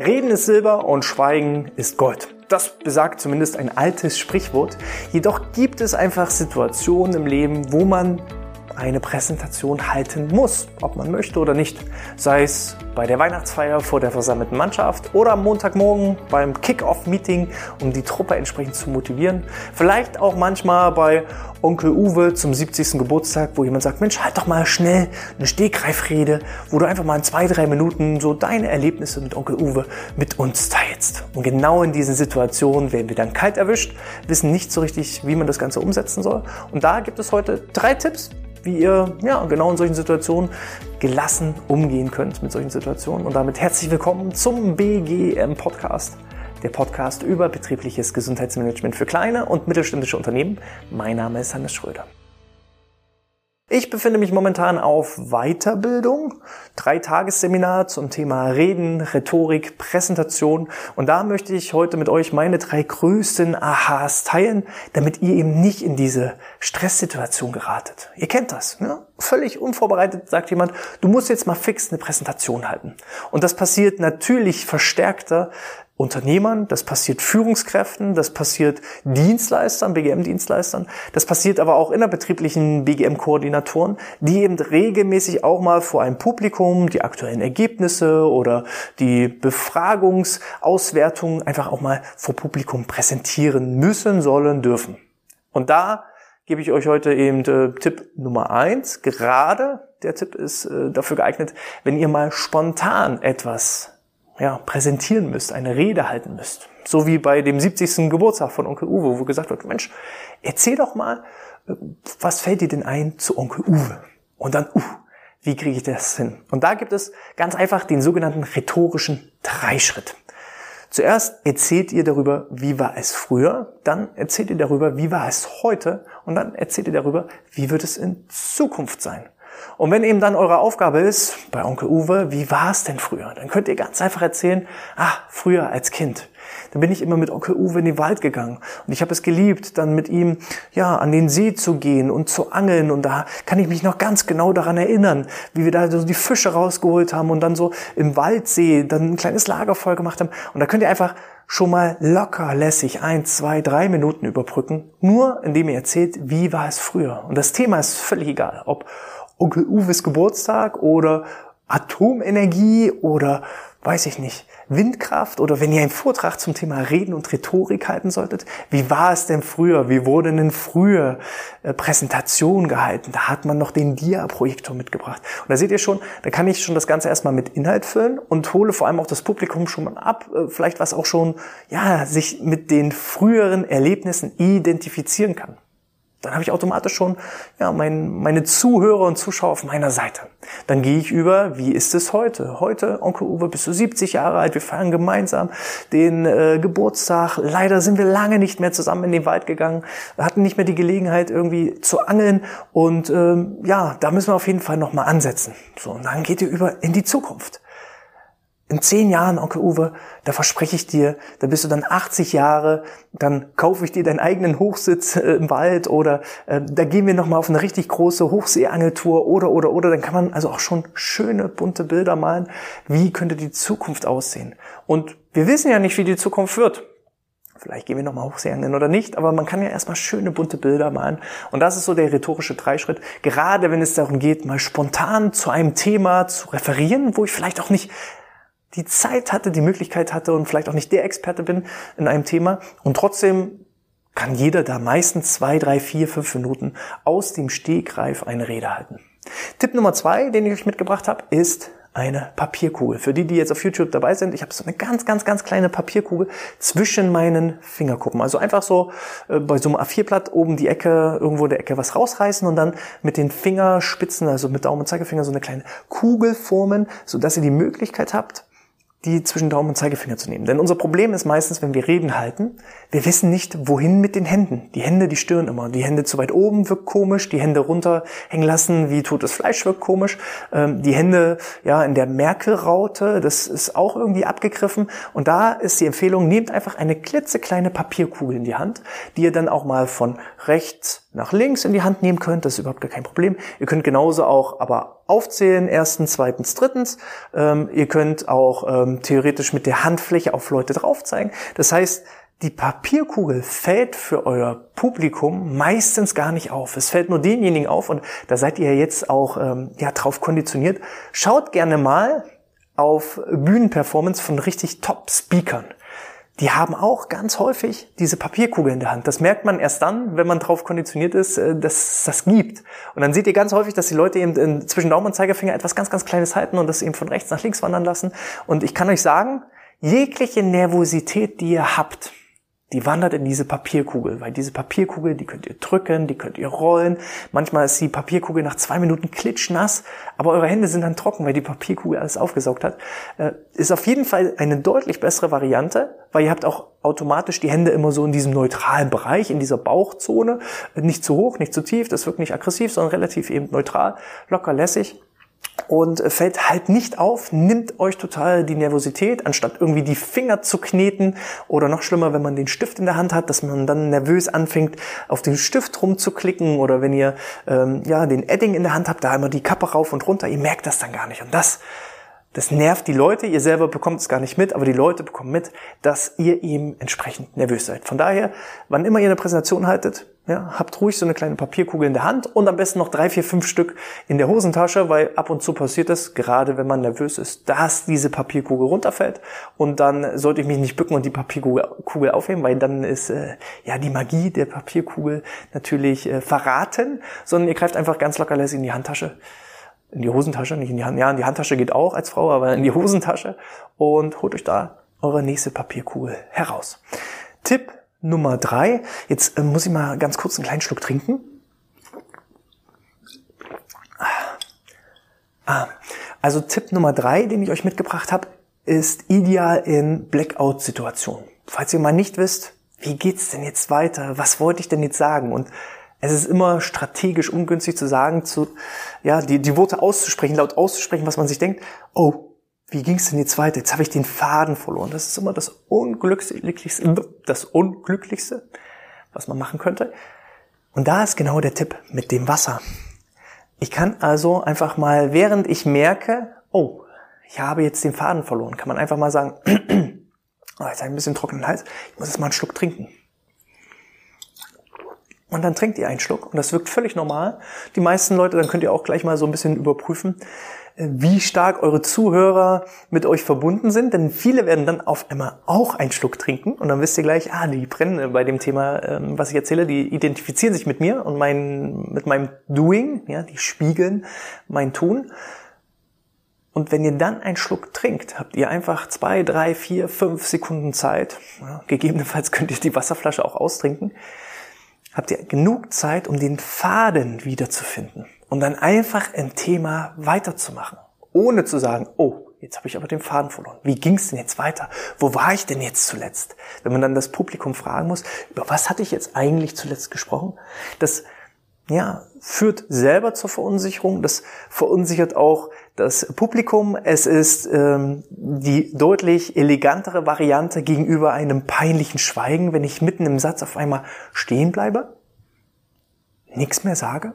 Reden ist Silber und Schweigen ist Gold. Das besagt zumindest ein altes Sprichwort. Jedoch gibt es einfach Situationen im Leben, wo man eine Präsentation halten muss, ob man möchte oder nicht. Sei es bei der Weihnachtsfeier vor der versammelten Mannschaft oder am Montagmorgen beim Kick-Off-Meeting, um die Truppe entsprechend zu motivieren. Vielleicht auch manchmal bei Onkel Uwe zum 70. Geburtstag, wo jemand sagt, Mensch, halt doch mal schnell eine Stegreifrede, wo du einfach mal in zwei, drei Minuten so deine Erlebnisse mit Onkel Uwe mit uns teilst. Und genau in diesen Situationen werden wir dann kalt erwischt, wissen nicht so richtig, wie man das Ganze umsetzen soll. Und da gibt es heute drei Tipps, wie ihr ja, genau in solchen Situationen gelassen umgehen könnt mit solchen Situationen. Und damit herzlich willkommen zum BGM Podcast, der Podcast über betriebliches Gesundheitsmanagement für kleine und mittelständische Unternehmen. Mein Name ist Hannes Schröder. Ich befinde mich momentan auf Weiterbildung, drei Tagesseminar zum Thema Reden, Rhetorik, Präsentation und da möchte ich heute mit euch meine drei größten Aha's teilen, damit ihr eben nicht in diese Stresssituation geratet. Ihr kennt das, ne? Völlig unvorbereitet sagt jemand, du musst jetzt mal fix eine Präsentation halten. Und das passiert natürlich verstärkter, Unternehmern, das passiert Führungskräften, das passiert Dienstleistern, BGM-Dienstleistern, das passiert aber auch innerbetrieblichen BGM-Koordinatoren, die eben regelmäßig auch mal vor einem Publikum die aktuellen Ergebnisse oder die Befragungsauswertungen einfach auch mal vor Publikum präsentieren müssen, sollen, dürfen. Und da gebe ich euch heute eben äh, Tipp Nummer eins. Gerade der Tipp ist äh, dafür geeignet, wenn ihr mal spontan etwas ja, präsentieren müsst, eine Rede halten müsst. So wie bei dem 70. Geburtstag von Onkel Uwe, wo gesagt wird, Mensch, erzähl doch mal, was fällt dir denn ein zu Onkel Uwe? Und dann, uh, wie kriege ich das hin? Und da gibt es ganz einfach den sogenannten rhetorischen Dreischritt. Zuerst erzählt ihr darüber, wie war es früher, dann erzählt ihr darüber, wie war es heute und dann erzählt ihr darüber, wie wird es in Zukunft sein. Und wenn eben dann eure Aufgabe ist, bei Onkel Uwe, wie war es denn früher? Dann könnt ihr ganz einfach erzählen, ah, früher als Kind. Dann bin ich immer mit Onkel Uwe in den Wald gegangen und ich habe es geliebt, dann mit ihm ja an den See zu gehen und zu angeln und da kann ich mich noch ganz genau daran erinnern, wie wir da so die Fische rausgeholt haben und dann so im Waldsee dann ein kleines Lagerfeuer gemacht haben und da könnt ihr einfach schon mal locker lässig ein, zwei, drei Minuten überbrücken, nur indem ihr erzählt, wie war es früher. Und das Thema ist völlig egal, ob Onkel Uwes Geburtstag oder Atomenergie oder weiß ich nicht, Windkraft oder wenn ihr einen Vortrag zum Thema Reden und Rhetorik halten solltet, wie war es denn früher? Wie wurden denn früher äh, Präsentationen gehalten? Da hat man noch den Dia-Projektor mitgebracht. Und da seht ihr schon, da kann ich schon das Ganze erstmal mit Inhalt füllen und hole vor allem auch das Publikum schon mal ab, äh, vielleicht was auch schon, ja, sich mit den früheren Erlebnissen identifizieren kann dann habe ich automatisch schon ja, mein, meine Zuhörer und Zuschauer auf meiner Seite. Dann gehe ich über, wie ist es heute? Heute, Onkel Uwe, bist du 70 Jahre alt, wir feiern gemeinsam den äh, Geburtstag. Leider sind wir lange nicht mehr zusammen in den Wald gegangen, hatten nicht mehr die Gelegenheit irgendwie zu angeln und ähm, ja, da müssen wir auf jeden Fall nochmal ansetzen. So, und dann geht ihr über in die Zukunft in zehn Jahren, Onkel Uwe, da verspreche ich dir, da bist du dann 80 Jahre, dann kaufe ich dir deinen eigenen Hochsitz äh, im Wald oder äh, da gehen wir nochmal auf eine richtig große Hochseeangeltour oder, oder, oder. Dann kann man also auch schon schöne, bunte Bilder malen. Wie könnte die Zukunft aussehen? Und wir wissen ja nicht, wie die Zukunft wird. Vielleicht gehen wir nochmal Hochseeangeln oder nicht, aber man kann ja erstmal schöne bunte Bilder malen. Und das ist so der rhetorische Dreischritt. Gerade wenn es darum geht, mal spontan zu einem Thema zu referieren, wo ich vielleicht auch nicht die Zeit hatte, die Möglichkeit hatte und vielleicht auch nicht der Experte bin in einem Thema. Und trotzdem kann jeder da meistens zwei, drei, vier, fünf Minuten aus dem Stegreif eine Rede halten. Tipp Nummer zwei, den ich euch mitgebracht habe, ist eine Papierkugel. Für die, die jetzt auf YouTube dabei sind, ich habe so eine ganz, ganz, ganz kleine Papierkugel zwischen meinen Fingerkuppen. Also einfach so äh, bei so einem A4-Blatt oben die Ecke, irgendwo der Ecke was rausreißen und dann mit den Fingerspitzen, also mit Daumen und Zeigefinger, so eine kleine Kugel formen, sodass ihr die Möglichkeit habt, die zwischen Daumen und Zeigefinger zu nehmen. Denn unser Problem ist meistens, wenn wir Reden halten, wir wissen nicht, wohin mit den Händen. Die Hände, die stören immer. Die Hände zu weit oben wirkt komisch, die Hände runterhängen lassen, wie totes Fleisch wirkt komisch. Ähm, die Hände ja in der Merkelraute, das ist auch irgendwie abgegriffen. Und da ist die Empfehlung, nehmt einfach eine klitzekleine Papierkugel in die Hand, die ihr dann auch mal von rechts nach links in die Hand nehmen könnt. Das ist überhaupt gar kein Problem. Ihr könnt genauso auch aber aufzählen, erstens, zweitens, drittens. Ähm, ihr könnt auch ähm, theoretisch mit der Handfläche auf Leute drauf zeigen. Das heißt, die Papierkugel fällt für euer Publikum meistens gar nicht auf. Es fällt nur denjenigen auf und da seid ihr jetzt auch ähm, ja, drauf konditioniert. Schaut gerne mal auf Bühnenperformance von richtig Top-Speakern die haben auch ganz häufig diese Papierkugel in der Hand. Das merkt man erst dann, wenn man drauf konditioniert ist, äh, dass das gibt. Und dann seht ihr ganz häufig, dass die Leute eben zwischen Daumen und Zeigefinger etwas ganz, ganz Kleines halten und das eben von rechts nach links wandern lassen. Und ich kann euch sagen, jegliche Nervosität, die ihr habt, die wandert in diese Papierkugel, weil diese Papierkugel, die könnt ihr drücken, die könnt ihr rollen. Manchmal ist die Papierkugel nach zwei Minuten klitschnass, aber eure Hände sind dann trocken, weil die Papierkugel alles aufgesaugt hat. Äh, ist auf jeden Fall eine deutlich bessere Variante, weil ihr habt auch automatisch die Hände immer so in diesem neutralen Bereich, in dieser Bauchzone. Nicht zu hoch, nicht zu tief, das wirkt nicht aggressiv, sondern relativ eben neutral, locker lässig und fällt halt nicht auf, nimmt euch total die Nervosität, anstatt irgendwie die Finger zu kneten. Oder noch schlimmer, wenn man den Stift in der Hand hat, dass man dann nervös anfängt, auf den Stift rumzuklicken. Oder wenn ihr ähm, ja den Edding in der Hand habt, da immer die Kappe rauf und runter, ihr merkt das dann gar nicht. Und das das nervt die Leute, ihr selber bekommt es gar nicht mit, aber die Leute bekommen mit, dass ihr eben entsprechend nervös seid. Von daher, wann immer ihr eine Präsentation haltet, ja, habt ruhig so eine kleine Papierkugel in der Hand und am besten noch drei, vier, fünf Stück in der Hosentasche, weil ab und zu passiert es, gerade wenn man nervös ist, dass diese Papierkugel runterfällt. Und dann sollte ich mich nicht bücken und die Papierkugel aufheben, weil dann ist äh, ja die Magie der Papierkugel natürlich äh, verraten, sondern ihr greift einfach ganz locker lässig in die Handtasche in die Hosentasche, nicht in die Hand, ja, in die Handtasche geht auch als Frau, aber in die Hosentasche und holt euch da eure nächste Papierkugel heraus. Tipp Nummer drei. Jetzt äh, muss ich mal ganz kurz einen kleinen Schluck trinken. Ah, also Tipp Nummer drei, den ich euch mitgebracht habe, ist ideal in Blackout-Situationen. Falls ihr mal nicht wisst, wie geht's denn jetzt weiter? Was wollte ich denn jetzt sagen? Und es ist immer strategisch ungünstig zu sagen, zu, ja, die, die Worte auszusprechen, laut auszusprechen, was man sich denkt. Oh, wie ging es denn jetzt weiter? Jetzt habe ich den Faden verloren. Das ist immer das Unglücklichste, das Unglücklichste, was man machen könnte. Und da ist genau der Tipp mit dem Wasser. Ich kann also einfach mal, während ich merke, oh, ich habe jetzt den Faden verloren, kann man einfach mal sagen, oh, jetzt habe ich ein bisschen trockenen Hals, ich muss jetzt mal einen Schluck trinken. Und dann trinkt ihr einen Schluck und das wirkt völlig normal. Die meisten Leute, dann könnt ihr auch gleich mal so ein bisschen überprüfen, äh, wie stark eure Zuhörer mit euch verbunden sind, denn viele werden dann auf einmal auch einen Schluck trinken und dann wisst ihr gleich, ah, die brennen bei dem Thema, ähm, was ich erzähle, die identifizieren sich mit mir und mein, mit meinem Doing, ja, die spiegeln mein Tun. Und wenn ihr dann einen Schluck trinkt, habt ihr einfach zwei, drei, vier, fünf Sekunden Zeit. Ja, gegebenenfalls könnt ihr die Wasserflasche auch austrinken habt ihr genug Zeit, um den Faden wiederzufinden und dann einfach ein Thema weiterzumachen, ohne zu sagen, oh, jetzt habe ich aber den Faden verloren. Wie ging es denn jetzt weiter? Wo war ich denn jetzt zuletzt? Wenn man dann das Publikum fragen muss, über was hatte ich jetzt eigentlich zuletzt gesprochen? Das ja, führt selber zur Verunsicherung. Das verunsichert auch das Publikum. Es ist ähm, die deutlich elegantere Variante gegenüber einem peinlichen Schweigen, wenn ich mitten im Satz auf einmal stehen bleibe, nichts mehr sage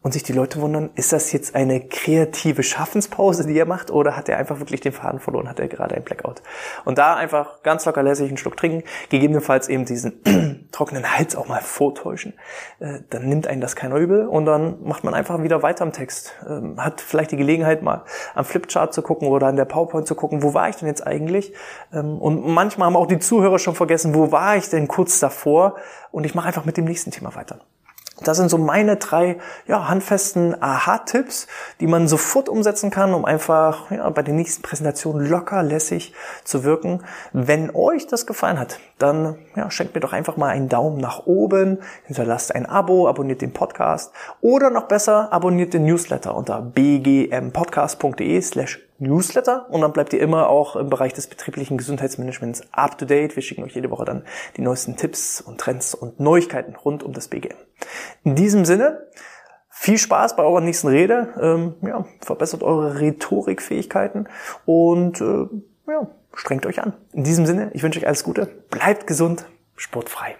und sich die Leute wundern, ist das jetzt eine kreative Schaffenspause, die er macht, oder hat er einfach wirklich den Faden verloren, hat er gerade ein Blackout? Und da einfach ganz locker lässig einen Schluck trinken, gegebenenfalls eben diesen trockenen Hals auch mal vortäuschen, äh, dann nimmt einen das keiner übel und dann macht man einfach wieder weiter im Text. Ähm, hat vielleicht die Gelegenheit mal am Flipchart zu gucken oder an der PowerPoint zu gucken, wo war ich denn jetzt eigentlich? Ähm, und manchmal haben auch die Zuhörer schon vergessen, wo war ich denn kurz davor? Und ich mache einfach mit dem nächsten Thema weiter. Das sind so meine drei ja, handfesten Aha-Tipps, die man sofort umsetzen kann, um einfach ja, bei den nächsten Präsentationen locker lässig zu wirken. Wenn euch das gefallen hat, dann ja, schenkt mir doch einfach mal einen Daumen nach oben, hinterlasst ein Abo, abonniert den Podcast oder noch besser, abonniert den Newsletter unter bgmpodcast.de slash Newsletter und dann bleibt ihr immer auch im Bereich des betrieblichen Gesundheitsmanagements up to date. Wir schicken euch jede Woche dann die neuesten Tipps und Trends und Neuigkeiten rund um das BGM. In diesem Sinne, viel Spaß bei eurer nächsten Rede. Ähm, ja, verbessert eure Rhetorikfähigkeiten und äh, ja, strengt euch an. In diesem Sinne, ich wünsche euch alles Gute, bleibt gesund, sportfrei.